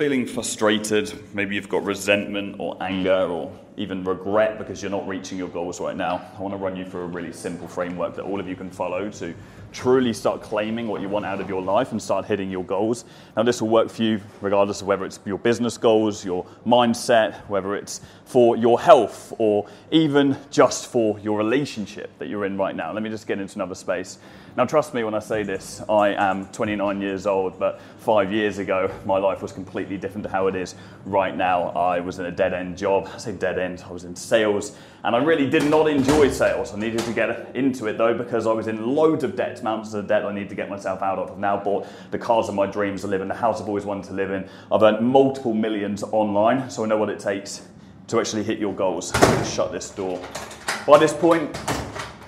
feeling frustrated, maybe you've got resentment or anger or even regret because you're not reaching your goals right now, I want to run you through a really simple framework that all of you can follow to truly start claiming what you want out of your life and start hitting your goals. Now, this will work for you regardless of whether it's your business goals, your mindset, whether it's for your health, or even just for your relationship that you're in right now. Let me just get into another space. Now, trust me when I say this, I am 29 years old, but five years ago, my life was completely different to how it is right now. I was in a dead end job. I say dead end, I was in sales, and I really did not enjoy sales. I needed to get into it though because I was in loads of debt, mountains of debt I need to get myself out of. I've now bought the cars of my dreams to live in, the house I've always wanted to live in. I've earned multiple millions online, so I know what it takes to actually hit your goals. Shut this door. By this point,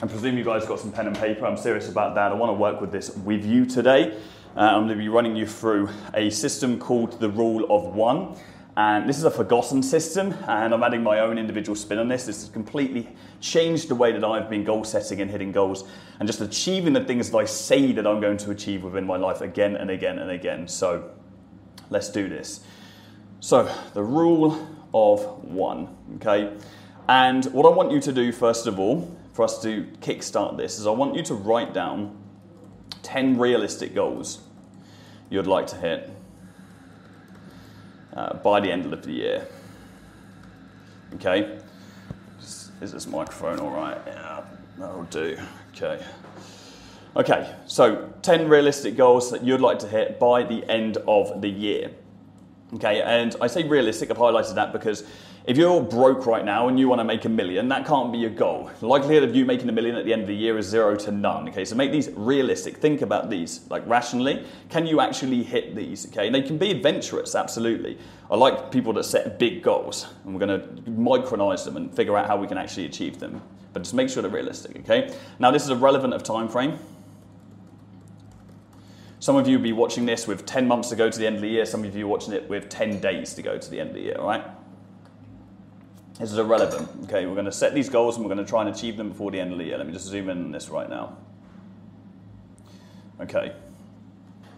I presume you guys got some pen and paper. I'm serious about that. I want to work with this with you today. Uh, I'm going to be running you through a system called the Rule of One. And this is a forgotten system, and I'm adding my own individual spin on this. This has completely changed the way that I've been goal setting and hitting goals and just achieving the things that I say that I'm going to achieve within my life again and again and again. So let's do this. So, the rule of one, okay? And what I want you to do, first of all, for us to kickstart this is I want you to write down 10 realistic goals you'd like to hit uh, by the end of the year. Okay? Is this microphone all right? Yeah, that'll do. Okay. Okay, so 10 realistic goals that you'd like to hit by the end of the year. Okay, and I say realistic, I've highlighted that because if you're broke right now and you want to make a million, that can't be your goal. Likelihood of you making a million at the end of the year is zero to none. Okay, so make these realistic. Think about these, like rationally. Can you actually hit these? Okay, and they can be adventurous, absolutely. I like people that set big goals, and we're going to micronize them and figure out how we can actually achieve them. But just make sure they're realistic. Okay. Now this is a relevant of time frame. Some of you will be watching this with 10 months to go to the end of the year. Some of you are watching it with 10 days to go to the end of the year. All right. This is irrelevant. Okay, we're going to set these goals and we're going to try and achieve them before the end of the year. Let me just zoom in on this right now. Okay.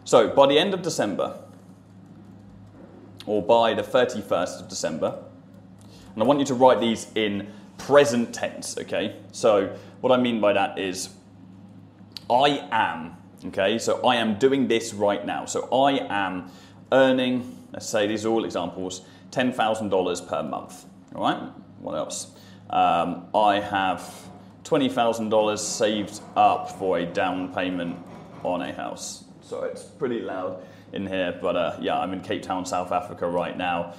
So by the end of December, or by the 31st of December, and I want you to write these in present tense, okay? So what I mean by that is I am, okay? So I am doing this right now. So I am earning, let's say these are all examples, $10,000 per month. All right, what else? Um, I have $20,000 saved up for a down payment on a house. So it's pretty loud in here, but uh, yeah, I'm in Cape Town, South Africa right now.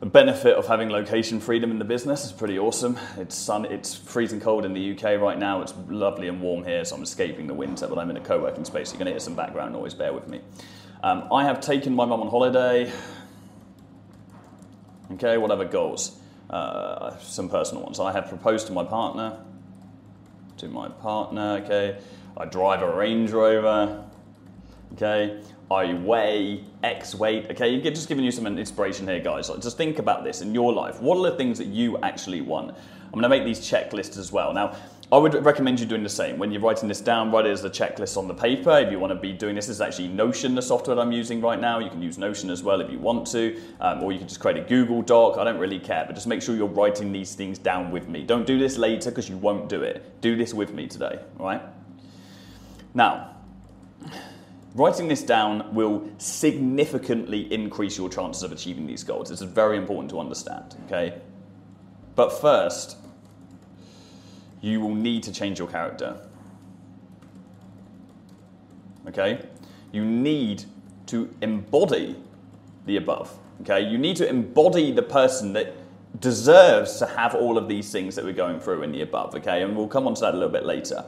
The benefit of having location freedom in the business is pretty awesome. It's sun, it's freezing cold in the UK right now. It's lovely and warm here, so I'm escaping the winter, but I'm in a co-working space. So You're going to hear some background noise. Bear with me. Um, I have taken my mum on holiday. Okay, whatever goals uh, some personal ones. I have proposed to my partner, to my partner, okay. I drive a Range Rover, okay. I weigh X weight, okay. You're just giving you some inspiration here, guys. Like, just think about this in your life. What are the things that you actually want? I'm to make these checklists as well. Now, I would recommend you doing the same. When you're writing this down, write it as a checklist on the paper. If you want to be doing this, this is actually Notion, the software I'm using right now. You can use Notion as well if you want to, um, or you can just create a Google Doc. I don't really care, but just make sure you're writing these things down with me. Don't do this later because you won't do it. Do this with me today, all right? Now, writing this down will significantly increase your chances of achieving these goals. This is very important to understand, okay? But first, you will need to change your character. Okay? You need to embody the above. Okay? You need to embody the person that deserves to have all of these things that we're going through in the above. Okay? And we'll come on to that a little bit later.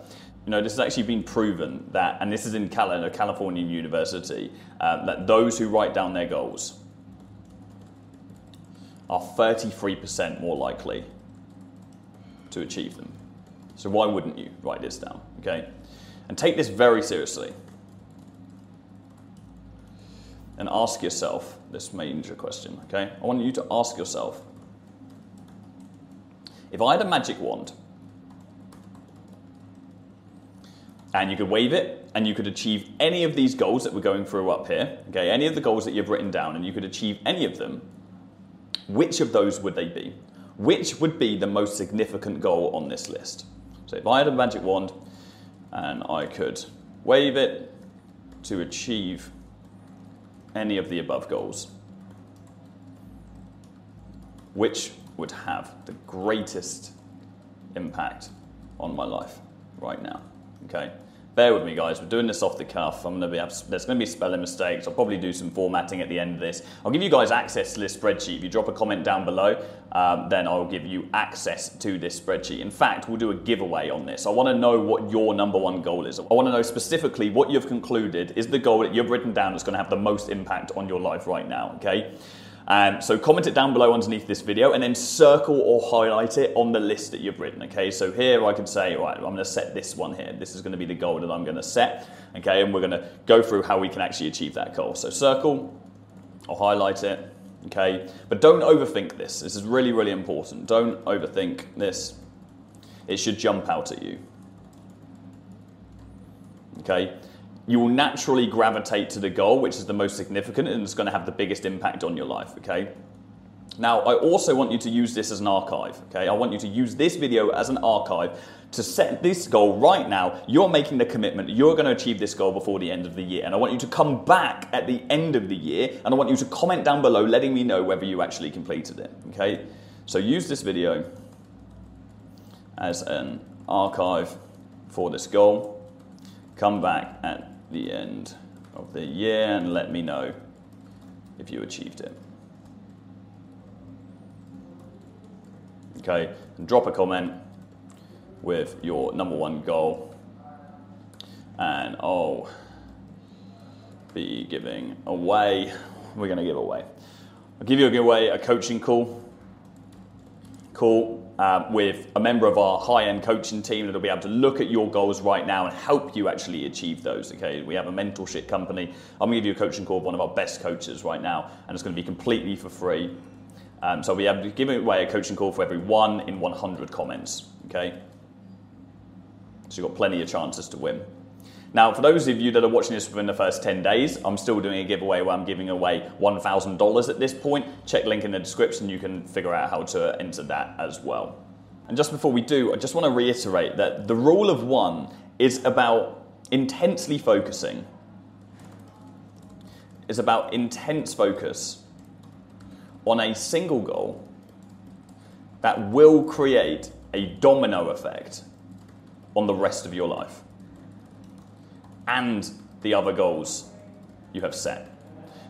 You know, this has actually been proven that, and this is in Cal- California University, um, that those who write down their goals are 33% more likely to achieve them. So why wouldn't you write this down? Okay? And take this very seriously. And ask yourself this major question, okay? I want you to ask yourself if I had a magic wand and you could wave it and you could achieve any of these goals that we're going through up here, okay, any of the goals that you've written down, and you could achieve any of them, which of those would they be? Which would be the most significant goal on this list? So if I had a magic wand and I could wave it to achieve any of the above goals, which would have the greatest impact on my life right now? Okay. Bear with me, guys. We're doing this off the cuff. I'm going to be there's going to be spelling mistakes. I'll probably do some formatting at the end of this. I'll give you guys access to this spreadsheet. If you drop a comment down below, um, then I'll give you access to this spreadsheet. In fact, we'll do a giveaway on this. I want to know what your number one goal is. I want to know specifically what you've concluded is the goal that you've written down that's going to have the most impact on your life right now. Okay. Um, so comment it down below underneath this video and then circle or highlight it on the list that you've written. Okay, so here I can say, right, I'm going to set this one here. This is going to be the goal that I'm going to set. Okay, and we're going to go through how we can actually achieve that goal. So circle or highlight it. Okay, but don't overthink this. This is really, really important. Don't overthink this. It should jump out at you. Okay, you will naturally gravitate to the goal, which is the most significant and it's going to have the biggest impact on your life, okay? Now, I also want you to use this as an archive, okay? I want you to use this video as an archive to set this goal right now. You're making the commitment, you're going to achieve this goal before the end of the year. And I want you to come back at the end of the year and I want you to comment down below letting me know whether you actually completed it, okay? So use this video as an archive for this goal. Come back at the end of the year and let me know if you achieved it. Okay, and drop a comment with your number one goal, and I'll be giving away. We're going to give away. I'll give you a giveaway a coaching call. Call uh, with a member of our high-end coaching team that'll be able to look at your goals right now and help you actually achieve those. Okay, we have a mentorship company. I'm going to give you a coaching call with one of our best coaches right now, and it's going to be completely for free. Um, so we have giving away a coaching call for every one in 100 comments. Okay, so you've got plenty of chances to win. Now, for those of you that are watching this within the first 10 days, I'm still doing a giveaway where I'm giving away $1,000 at this point. Check link in the description, you can figure out how to enter that as well. And just before we do, I just want to reiterate that the rule of one is about intensely focusing. It's about intense focus on a single goal that will create a domino effect on the rest of your life and the other goals you have set.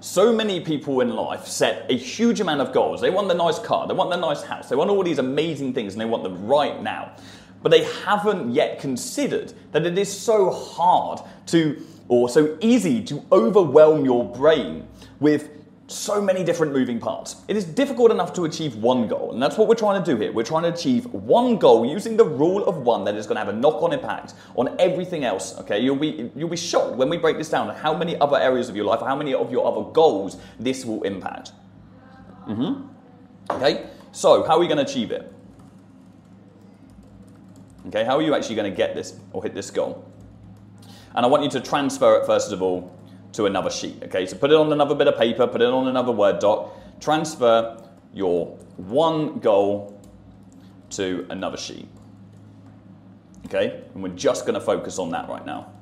So many people in life set a huge amount of goals. They want the nice car, they want the nice house, they want all these amazing things, and they want them right now. But they haven't yet considered that it is so hard to, or so easy to overwhelm your brain with so many different moving parts. It is difficult enough to achieve one goal, and that's what we're trying to do here. We're trying to achieve one goal using the rule of one that is going to have a knock-on impact on everything else. Okay, you'll be you'll be shocked when we break this down how many other areas of your life, how many of your other goals this will impact. Mm-hmm. Okay, so how are we going to achieve it? Okay, how are you actually going to get this or hit this goal? And I want you to transfer it first of all to another sheet. Okay, so put it on another bit of paper, put it on another Word doc, transfer your one goal to another sheet. Okay, and we're just going to focus on that right now.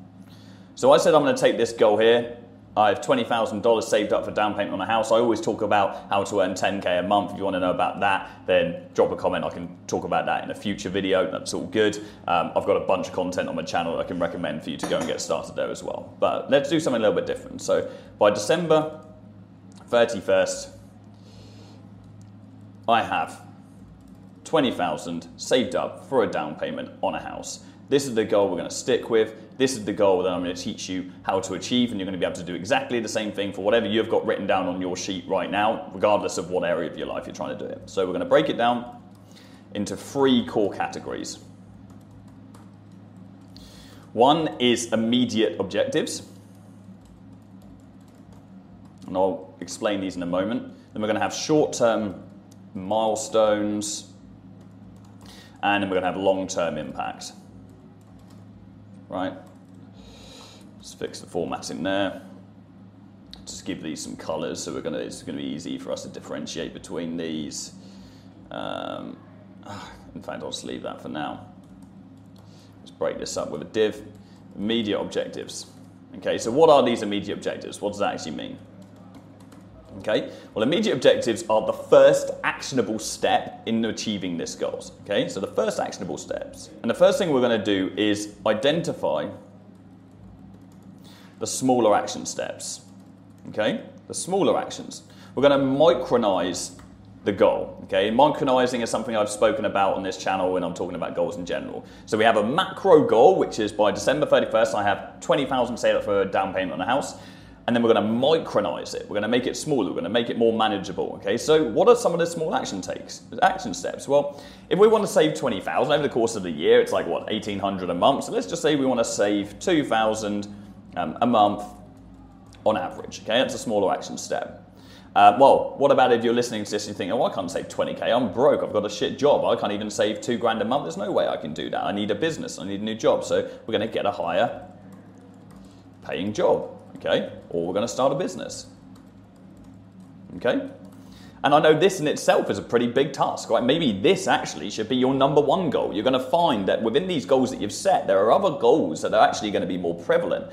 So I said I'm going to take this goal here I have $20,000 saved up for down payment on a house. I always talk about how to earn 10K a month. If you want to know about that, then drop a comment. I can talk about that in a future video. That's all good. Um, I've got a bunch of content on my channel that I can recommend for you to go and get started there as well. But let's do something a little bit different. So by December 31st, I have 20,000 saved up for a down payment on a house. This is the goal we're going to stick with. This is the goal that I'm going to teach you how to achieve, and you're going to be able to do exactly the same thing for whatever you've got written down on your sheet right now, regardless of what area of your life you're trying to do it. So we're going to break it down into three core categories. One is immediate objectives, and I'll explain these in a moment. Then we're going to have short term milestones, and then we're going to have long term impact right? Just fix the formatting there. Just give these some colors so we're gonna, it's to be easy for us to differentiate between these. Um, in fact, I'll just leave that for now. Let's break this up with a div. Immediate objectives. Okay, so what are these immediate objectives? What does that actually mean? Okay, well, immediate objectives are the first actionable step in achieving this goals. Okay, so the first actionable steps. And the first thing we're going to do is identify the smaller action steps. Okay, the smaller actions. We're going to micronize the goal. Okay, micronizing is something I've spoken about on this channel when I'm talking about goals in general. So we have a macro goal, which is by December 31st, I have 20,000 saved up for a down payment on a house. And then we're going to micronize it. We're going to make it smaller. We're going to make it more manageable. Okay. So what are some of the small action takes, action steps? Well, if we want to save 20,000 over the course of the year, it's like what 1,800 a month. So let's just say we want to save 2,000 um, a month on average. Okay, that's a smaller action step. Uh, well, what about if you're listening to this and you think, oh, I can't save 20k, I'm broke, I've got a shit job, I can't even save two grand a month, there's no way I can do that. I need a business, I need a new job. So we're going to get a higher paying job, okay? Or we're going to start a business, okay? And I know this in itself is a pretty big task, right? Maybe this actually should be your number one goal. You're going to find that within these goals that you've set, there are other goals that are actually going to be more prevalent.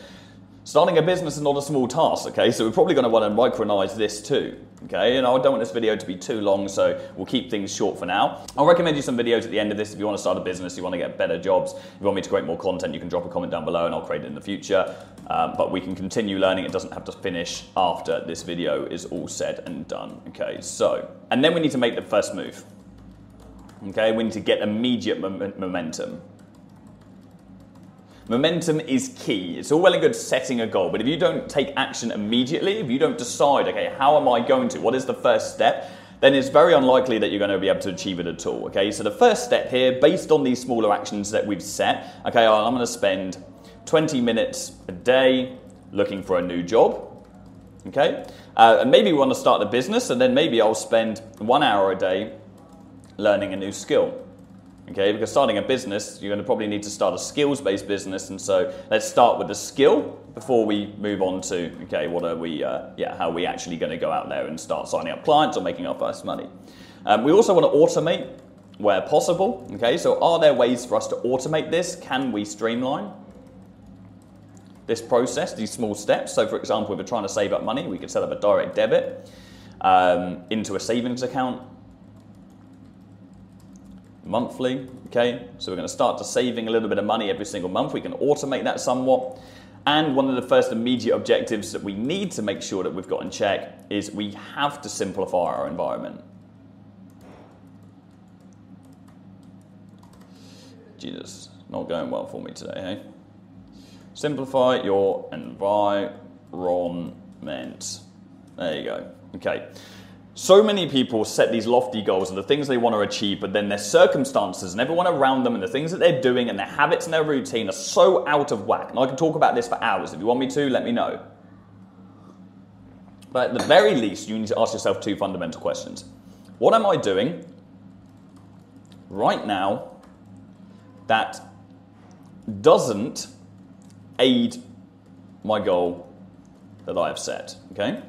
Starting a business is not a small task, okay? So we're probably going to want to micronize this too, okay? And I don't want this video to be too long, so we'll keep things short for now. I'll recommend you some videos at the end of this if you want to start a business, you want to get better jobs, if you want me to create more content, you can drop a comment down below and I'll create it in the future. Um, but we can continue learning. It doesn't have to finish after this video is all said and done, okay? So, and then we need to make the first move, okay? We need to get immediate momentum. Momentum is key. It's all well and good setting a goal, but if you don't take action immediately, if you don't decide, okay, how am I going to? What is the first step? Then it's very unlikely that you're going to be able to achieve it at all. Okay, so the first step here, based on these smaller actions that we've set, okay, I'm going to spend 20 minutes a day looking for a new job. Okay, uh, and maybe we want to start the business, and then maybe I'll spend one hour a day learning a new skill. Okay, because starting a business, you're going to probably need to start a skills based business. And so let's start with the skill before we move on to, okay, what are we, uh, yeah, how are we actually going to go out there and start signing up clients or making our first money? Um, we also want to automate where possible. Okay, so are there ways for us to automate this? Can we streamline? This process, these small steps. So, for example, if we're trying to save up money, we could set up a direct debit um, into a savings account monthly. Okay, so we're going to start to saving a little bit of money every single month. We can automate that somewhat. And one of the first immediate objectives that we need to make sure that we've got in check is we have to simplify our environment. Jesus, not going well for me today, hey? Simplify your environment. There you go. Okay. So many people set these lofty goals and the things they want to achieve, but then their circumstances and everyone around them and the things that they're doing and their habits and their routine are so out of whack. And I can talk about this for hours. If you want me to, let me know. But at the very least, you need to ask yourself two fundamental questions. What am I doing right now that doesn't aid my goal that I have set? Okay?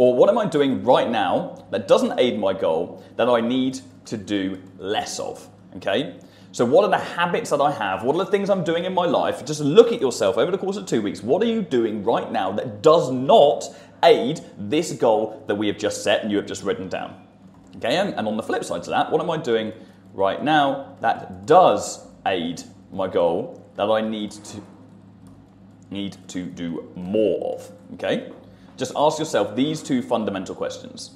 Or what am I doing right now that doesn't aid my goal that I need to do less of? Okay? So, what are the habits that I have? What are the things I'm doing in my life? Just look at yourself over the course of two weeks. What are you doing right now that does not aid this goal that we have just set and you have just written down? Okay, and, and on the flip side to that, what am I doing right now that does aid my goal that I need to need to do more of? Okay? Just ask yourself these two fundamental questions.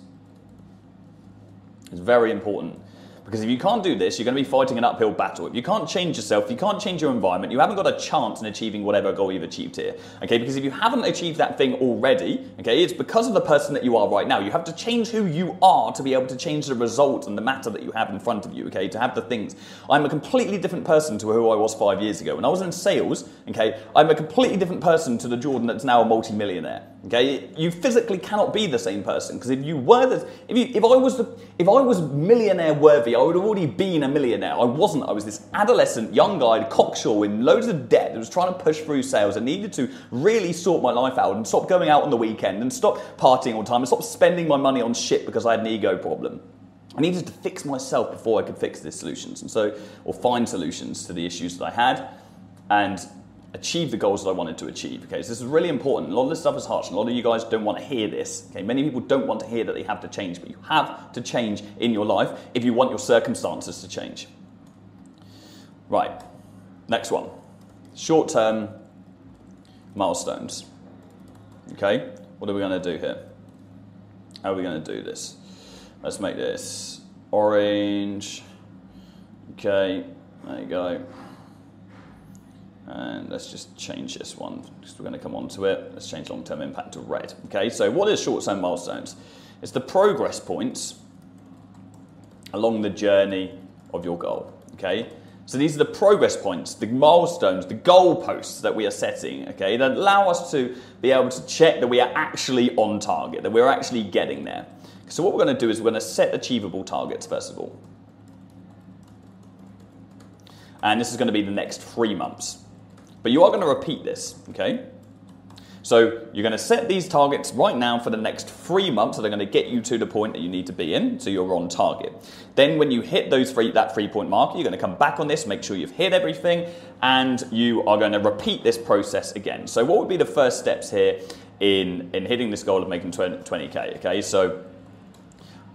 It's very important. Because if you can't do this, you're going to be fighting an uphill battle. If you can't change yourself, you can't change your environment, you haven't got a chance in achieving whatever goal you've achieved here. Okay, because if you haven't achieved that thing already, okay, it's because of the person that you are right now. You have to change who you are to be able to change the result and the matter that you have in front of you, okay, to have the things. I'm a completely different person to who I was five years ago. When I was in sales, okay, I'm a completely different person to the Jordan that's now a multi-millionaire. Okay, you physically cannot be the same person because if you were the, if, you, if I was the, if I was millionaire worthy, I would have already been a millionaire. I wasn't. I was this adolescent young guy, cocksure, with loads of debt that was trying to push through sales and needed to really sort my life out and stop going out on the weekend and stop partying all the time and stop spending my money on shit because I had an ego problem. I needed to fix myself before I could fix the solutions, and so or find solutions to the issues that I had, and achieve the goals that I wanted to achieve. Okay, so this is really important. A lot of this stuff is harsh, and a lot of you guys don't want to hear this. Okay, many people don't want to hear that they have to change, but you have to change in your life if you want your circumstances to change. Right, next one short term milestones. Okay, what are we going to do here? How are we going to do this? Let's make this orange. Okay, there you go. And let's just change this one because we're going to come on to it. Let's change long-term impact to red. Okay, so what is short-term milestones? It's the progress points along the journey of your goal. Okay, so these are the progress points, the milestones, the goalposts that we are setting. Okay, that allow us to be able to check that we are actually on target, that we're actually getting there. So what we're going to do is we're going to set achievable targets first of all. And this is going to be the next three months. But you are going to repeat this, okay? So you're going to set these targets right now for the next three months that are going to get you to the point that you need to be in, so you're on target. Then when you hit those three, that three point marker, you're going to come back on this, make sure you've hit everything, and you are going to repeat this process again. So what would be the first steps here in, in hitting this goal of making 20, 20k? Okay, so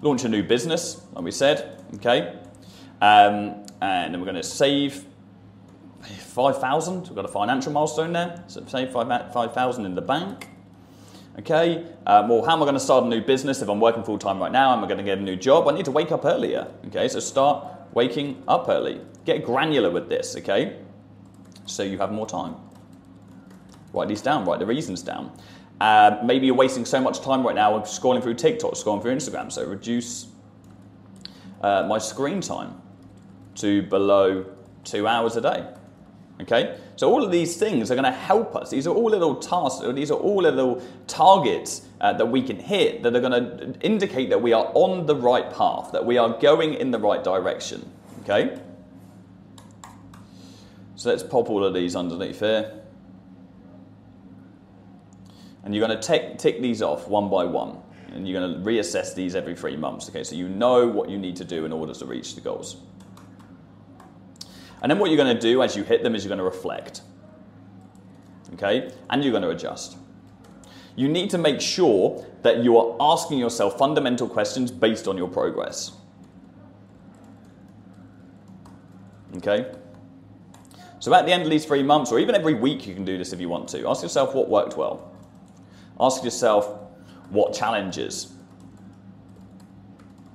launch a new business, like we said, okay? Um, and then we're going to save 5,000. We've got a financial milestone there. So save 5,000 in the bank. Okay, um, well, how am I going to start a new business if I'm working full time right now? Am I going to get a new job? I need to wake up earlier. Okay, so start waking up early. Get granular with this, okay? So you have more time. Write these down, write the reasons down. Uh, maybe you're wasting so much time right now scrolling through TikTok, scrolling through Instagram, so reduce uh, my screen time to below two hours a day. Okay? So all of these things are going to help us. These are all little tasks, these are all little targets uh, that we can hit that are going to indicate that we are on the right path, that we are going in the right direction. Okay? So let's pop all of these underneath here. And you're going to tick, tick these off one by one. And you're going to reassess these every three months. Okay, so you know what you need to do in order to reach the goals. And then what you're going to do as you hit them is you're going to reflect. Okay? And you're going to adjust. You need to make sure that you are asking yourself fundamental questions based on your progress. Okay? So at the end of these three months, or even every week, you can do this if you want to. Ask yourself what worked well. Ask yourself what challenges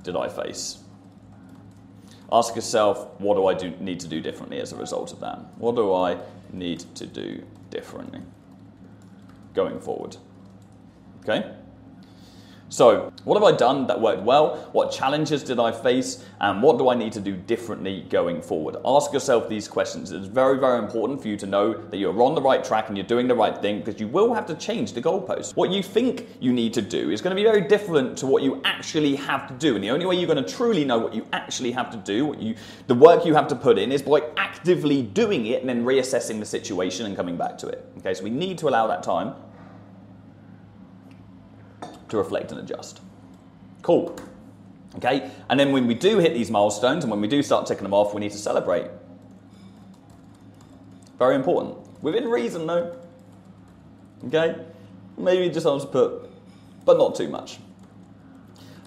did I face? Ask yourself, what do I do, need to do differently as a result of that? What do I need to do differently going forward? Okay? So, what have I done that worked well? What challenges did I face? And what do I need to do differently going forward? Ask yourself these questions. It's very, very important for you to know that you're on the right track and you're doing the right thing because you will have to change the goalpost. What you think you need to do is going to be very different to what you actually have to do. And the only way you're going to truly know what you actually have to do, what you, the work you have to put in, is by actively doing it and then reassessing the situation and coming back to it. Okay, so we need to allow that time to reflect and adjust. Cool. Okay, and then when we do hit these milestones and when we do start ticking them off, we need to celebrate. Very important. Within reason, though. Okay? Maybe just have to put, but not too much.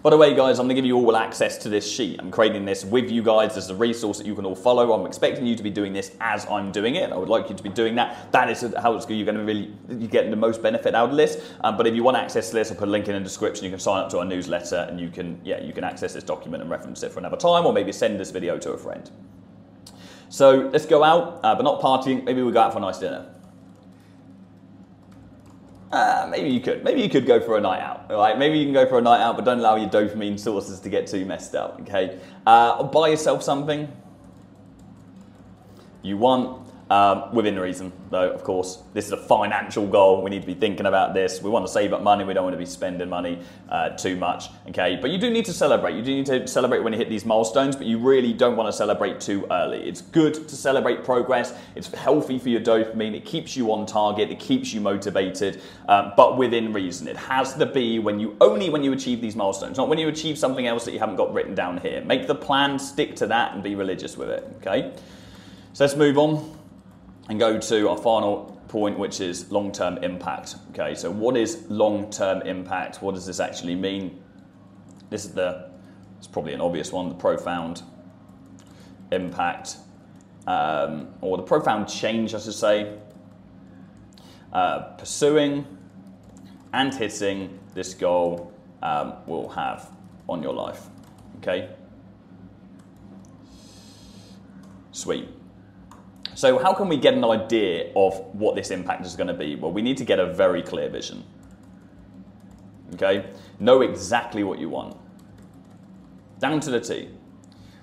By the way, guys, I'm going to give you all access to this sheet. I'm creating this with you guys as a resource that you can all follow. I'm expecting you to be doing this as I'm doing it. I would like you to be doing that. That is how it's you're going to really you get the most benefit out of this. Um, but if you want access to this, I'll put a link in the description. You can sign up to our newsletter, and you can yeah you can access this document and reference it for another time, or maybe send this video to a friend. So let's go out, uh, but not partying. Maybe we will go out for a nice dinner. Uh, maybe you could. Maybe you could go for a night out. Right? Maybe you can go for a night out, but don't allow your dopamine sources to get too messed up. Okay. Uh, buy yourself something you want. Um, within reason, though, of course. This is a financial goal. We need to be thinking about this. We want to save up money. We don't want to be spending money uh, too much. Okay, but you do need to celebrate. You do need to celebrate when you hit these milestones, but you really don't want to celebrate too early. It's good to celebrate progress. It's healthy for your dopamine. It keeps you on target. It keeps you motivated, um, but within reason. It has to be when you only when you achieve these milestones, not when you achieve something else that you haven't got written down here. Make the plan, stick to that, and be religious with it. Okay. So let's move on and go to our final point, which is long term impact. Okay, so what is long term impact? What does this actually mean? This is the, it's probably an obvious one, the profound impact, um, or the profound change, I should say. Uh, pursuing and hitting this goal um, will have on your life. Okay? Sweet. So, how can we get an idea of what this impact is going to be? Well, we need to get a very clear vision. Okay? Know exactly what you want. Down to the T.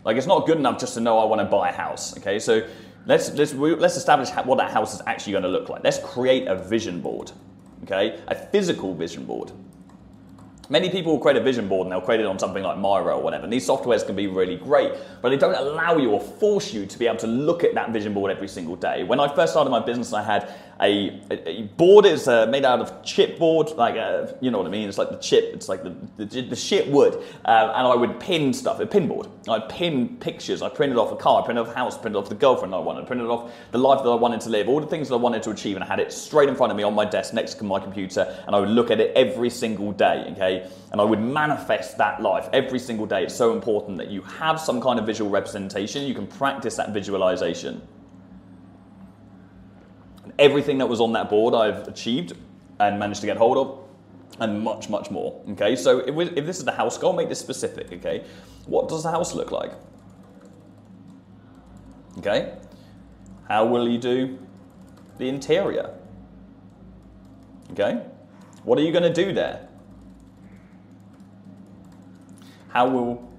Like, it's not good enough just to know I want to buy a house. Okay? So, let's, let's, let's establish what that house is actually going to look like. Let's create a vision board. Okay? A physical vision board. Many people will create a vision board and they'll create it on something like Miro or whatever. And these softwares can be really great, but they don't allow you or force you to be able to look at that vision board every single day. When I first started my business, I had a, a board is uh, made out of chipboard, like uh, you know what I mean. It's like the chip. It's like the the, the shit wood, uh, and I would pin stuff. A pinboard. I'd pin pictures. I printed off a car. I printed off a house. Printed off the girlfriend I wanted. Printed off the life that I wanted to live. All the things that I wanted to achieve, and I had it straight in front of me on my desk next to my computer, and I would look at it every single day. Okay, and I would manifest that life every single day. It's so important that you have some kind of visual representation. You can practice that visualization everything that was on that board I've achieved and managed to get hold of, and much, much more. Okay, so if, we, if this is the house goal, make this specific. Okay, what does the house look like? Okay, how will you do the interior? Okay, what are you going to do there? How will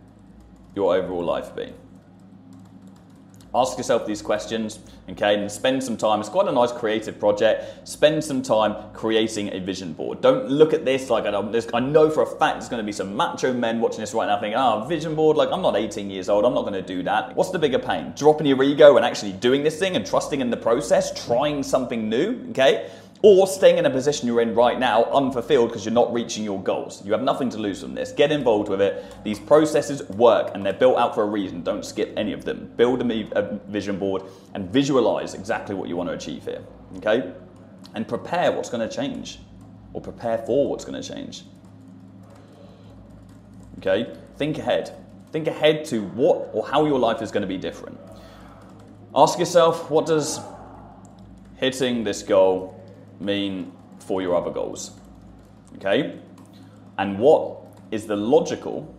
your overall life be? Ask yourself these questions, okay, and spend some time. It's quite a nice creative project. Spend some time creating a vision board. Don't look at this like I know for a fact there's going to be some macho men watching this right now thinking, oh, vision board, like I'm not 18 years old, I'm not going to do that. What's the bigger pain? Dropping your ego and actually doing this thing and trusting in the process, trying something new, okay? Or staying in a position you're in right now unfulfilled because you're not reaching your goals. You have nothing to lose from this. Get involved with it. These processes work and they're built out for a reason. Don't skip any of them. Build a vision board and visualize exactly what you want to achieve here. Okay? And prepare what's going to change or prepare for what's going to change. Okay? Think ahead. Think ahead to what or how your life is going to be different. Ask yourself, what does hitting this goal mean for your other goals? Okay? And what is the logical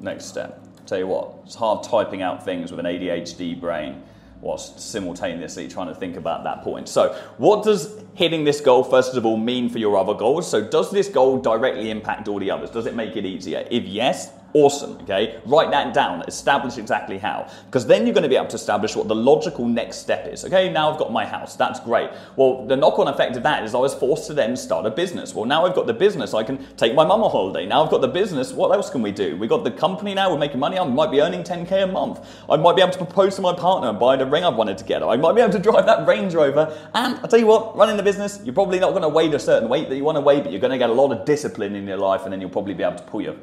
next step? Tell you what, it's hard typing out things with an ADHD brain whilst simultaneously trying to think about that point. So, what does hitting this goal, first of all, mean for your other goals? So, does this goal directly impact all the others? Does it make it easier? If yes, Awesome, okay? Write that down, establish exactly how. Because then you're going to be able to establish what the logical next step is. Okay, now I've got my house, that's great. Well, the knock on effect of that is I was forced to then start a business. Well, now I've got the business, I can take my mum on holiday. Now I've got the business, what else can we do? We've got the company now, we're making money, I might be earning 10k a month. I might be able to propose to my partner and buy the ring I've wanted to get. I might be able to drive that Range Rover. And I'll tell you what, running the business, you're probably not going to weigh a certain weight that you want to weigh, but you're going to get a lot of discipline in your life and then you'll probably be able to pull your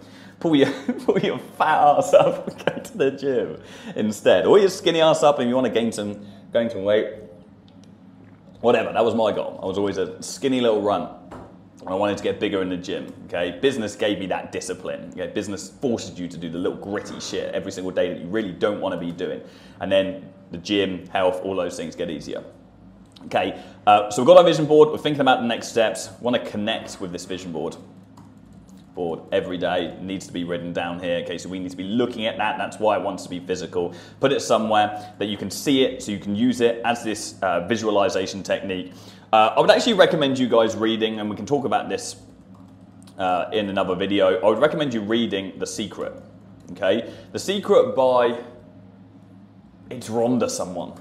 pull your, pull your fat ass up and go to the gym instead. Or your skinny ass up and you want to gain some, gain some weight. Whatever, that was my goal. I was always a skinny little run. I wanted to get bigger in the gym. Okay, business gave me that discipline. Okay, business forces you to do the little gritty shit every single day that you really don't want to be doing, and then the gym, health, all those things get easier. Okay, uh, so we've got our vision board. We're thinking about the next steps. Want to connect with this vision board board every day needs to be written down here. Okay, so we need to be looking at that. That's why it wants to be physical. Put it somewhere that you can see it, so you can use it as this uh, visualization technique. Uh, I would actually recommend you guys reading, and we can talk about this uh, in another video. I would recommend you reading The Secret. Okay, The Secret by It's Rhonda someone.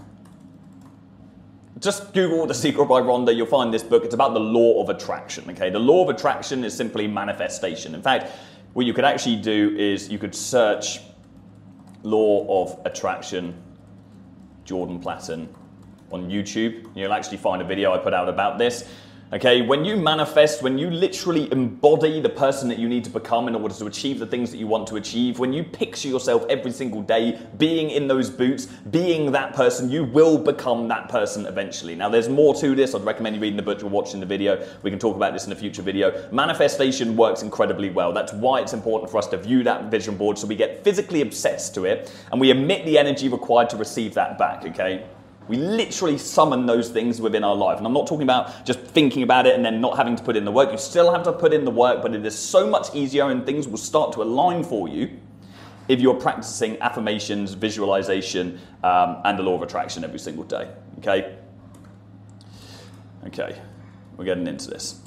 Just Google The Secret by Rhonda, you'll find this book. It's about the law of attraction, okay? The law of attraction is simply manifestation. In fact, what you could actually do is you could search law of attraction Jordan Platten on YouTube. You'll actually find a video I put out about this. Okay, when you manifest, when you literally embody the person that you need to become in order to achieve the things that you want to achieve, when you picture yourself every single day being in those boots, being that person, you will become that person eventually. Now, there's more to this. I'd recommend you reading the book or watching the video. We can talk about this in a future video. Manifestation works incredibly well. That's why it's important for us to view that vision board so we get physically obsessed to it and we emit the energy required to receive that back, okay? We literally summon those things within our life. And I'm not talking about just thinking about it and then not having to put in the work. You still have to put in the work, but it is so much easier and things will start to align for you if you're practicing affirmations, visualization, um, and the law of attraction every single day. Okay? Okay, we're getting into this.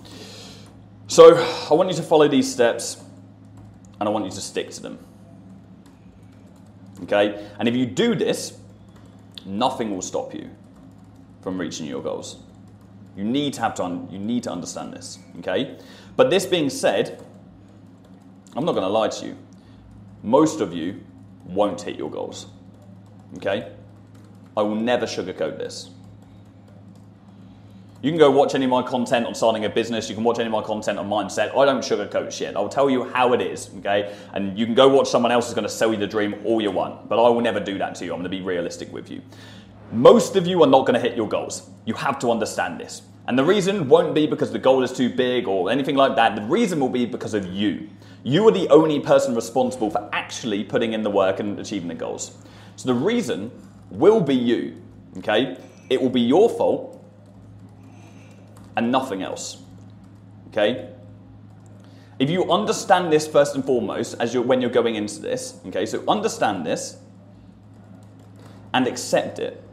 So, I want you to follow these steps and I want you to stick to them. Okay? And if you do this, nothing will stop you from reaching your goals. You need to have to un- you need to understand this, okay? But this being said, I'm not going to lie to you. Most of you won't hit your goals. Okay? I will never sugarcoat this. You can go watch any of my content on starting a business. You can watch any of my content on mindset. I don't sugarcoat shit. I'll tell you how it is, okay? And you can go watch someone else who's going to sell you the dream all you want. But I will never do that to you. I'm going to be realistic with you. Most of you are not going to hit your goals. You have to understand this. And the reason won't be because the goal is too big or anything like that. The reason will be because of you. You are the only person responsible for actually putting in the work and achieving the goals. So the reason will be you, okay? It will be your fault and nothing else. Okay? If you understand this first and foremost as you're, when you're going into this, okay, so understand this and accept it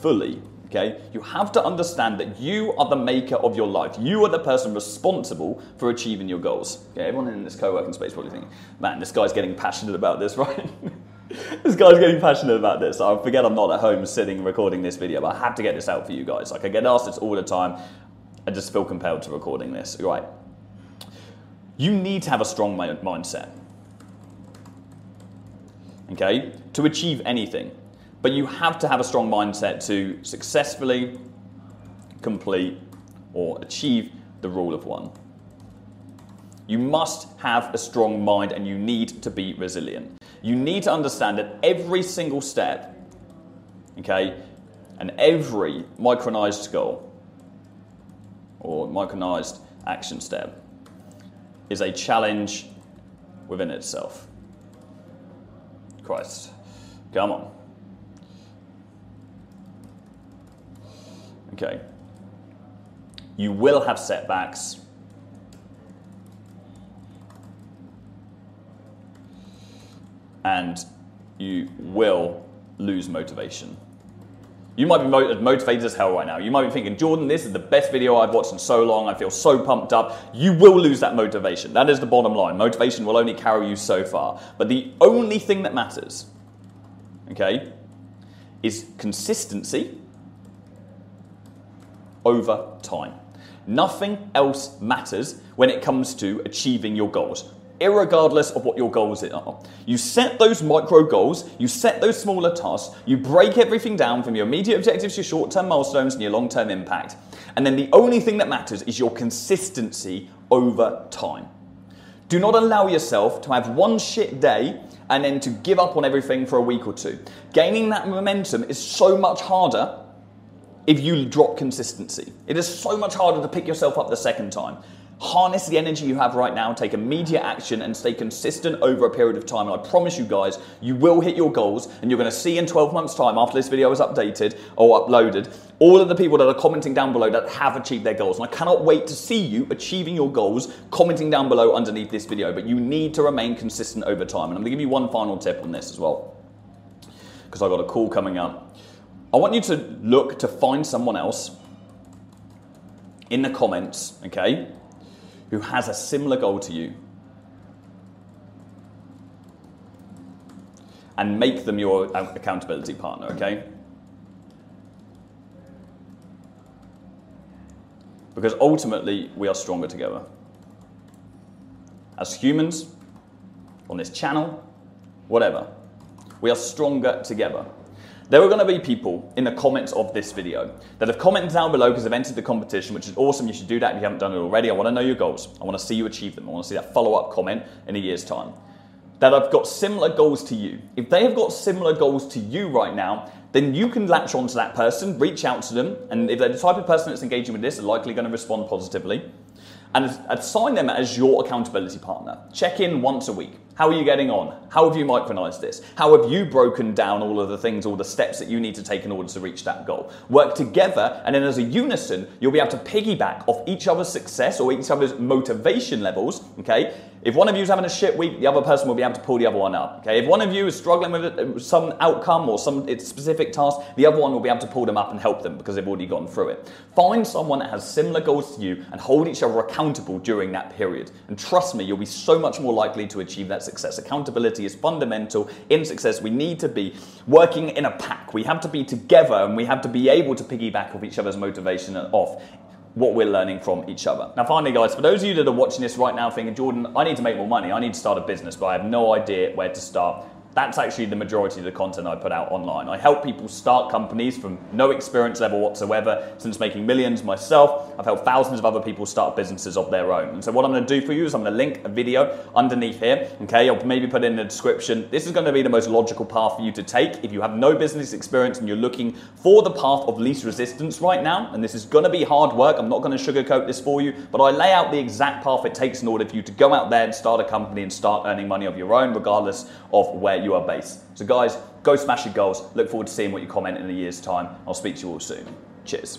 fully. Okay, you have to understand that you are the maker of your life. You are the person responsible for achieving your goals. Okay, everyone in this co-working space probably thinking, "Man, this guy's getting passionate about this, right?" this guy's getting passionate about this. I forget I'm not at home sitting recording this video, but I have to get this out for you guys. Like I get asked this all the time. I just feel compelled to recording this. Right. You need to have a strong mindset. Okay? To achieve anything. But you have to have a strong mindset to successfully complete or achieve the rule of one. You must have a strong mind and you need to be resilient. You need to understand that every single step, okay, and every micronized goal or micronized action step is a challenge within itself. Christ, come on. Okay. You will have setbacks. And you will lose motivation. You might be motivated as hell right now. You might be thinking, Jordan, this is the best video I've watched in so long. I feel so pumped up. You will lose that motivation. That is the bottom line. Motivation will only carry you so far. But the only thing that matters, okay, is consistency over time. Nothing else matters when it comes to achieving your goals, regardless of what your goals are. You set those micro goals, you set those smaller tasks, you break everything down from your immediate objectives, your short term milestones, and your long term impact. And then the only thing that matters is your consistency over time. Do not allow yourself to have one shit day and then to give up on everything for a week or two. Gaining that momentum is so much harder if you drop consistency. It is so much harder to pick yourself up the second time. Harness the energy you have right now, take immediate action, and stay consistent over a period of time. And I promise you guys, you will hit your goals, and you're going to see in 12 months' time, after this video is updated or uploaded, all of the people that are commenting down below that have achieved their goals. And I cannot wait to see you achieving your goals, commenting down below underneath this video. But you need to remain consistent over time. And I'm going to give you one final tip on this as well, because I've got a call coming up. I want you to look to find someone else in the comments, okay, who has a similar goal to you. and make them your accountability partner, okay? Because ultimately, we are stronger together. As humans, on this channel, whatever, we are stronger together. There are going to be people in the comments of this video that have commented down below because they've entered the competition, which is awesome. You should do that if you haven't done it already. I want to know your goals. I want to see you achieve them. I want to see that follow up comment in a year's time. That I've got similar goals to you. If they have got similar goals to you right now, then you can latch onto that person, reach out to them, and if they're the type of person that's engaging with this, they're likely going to respond positively and assign them as your accountability partner. Check in once a week. How are you getting on? How have you micronized this? How have you broken down all of the things, all the steps that you need to take in order to reach that goal? Work together, and then as a unison, you'll be able to piggyback off each other's success or each other's motivation levels, okay? If one of you is having a shit week, the other person will be able to pull the other one up. Okay, if one of you is struggling with some outcome or some specific task, the other one will be able to pull them up and help them because they've already gone through it. Find someone that has similar goals to you and hold each other accountable during that period. And trust me, you'll be so much more likely to achieve that success. Accountability is fundamental in success. We need to be working in a pack. We have to be together and we have to be able to piggyback off each other's motivation and off what we're learning from each other. Now, finally, guys, for those of you that are watching this right now thinking, Jordan, I need to make more money, I need to start a business, but I have no idea where to start. That's actually the majority of the content I put out online. I help people start companies from no experience level whatsoever since making millions myself. I've helped thousands of other people start businesses of their own. And so, what I'm going to do for you is I'm going to link a video underneath here. Okay, I'll maybe put in the description. This is going to be the most logical path for you to take if you have no business experience and you're looking for the path of least resistance right now. And this is going to be hard work. I'm not going to sugarcoat this for you, but I lay out the exact path it takes in order for you to go out there and start a company and start earning money of your own, regardless of where you are base. So, guys, go smash your goals. Look forward to seeing what you comment in a year's time. I'll speak to you all soon. Cheers.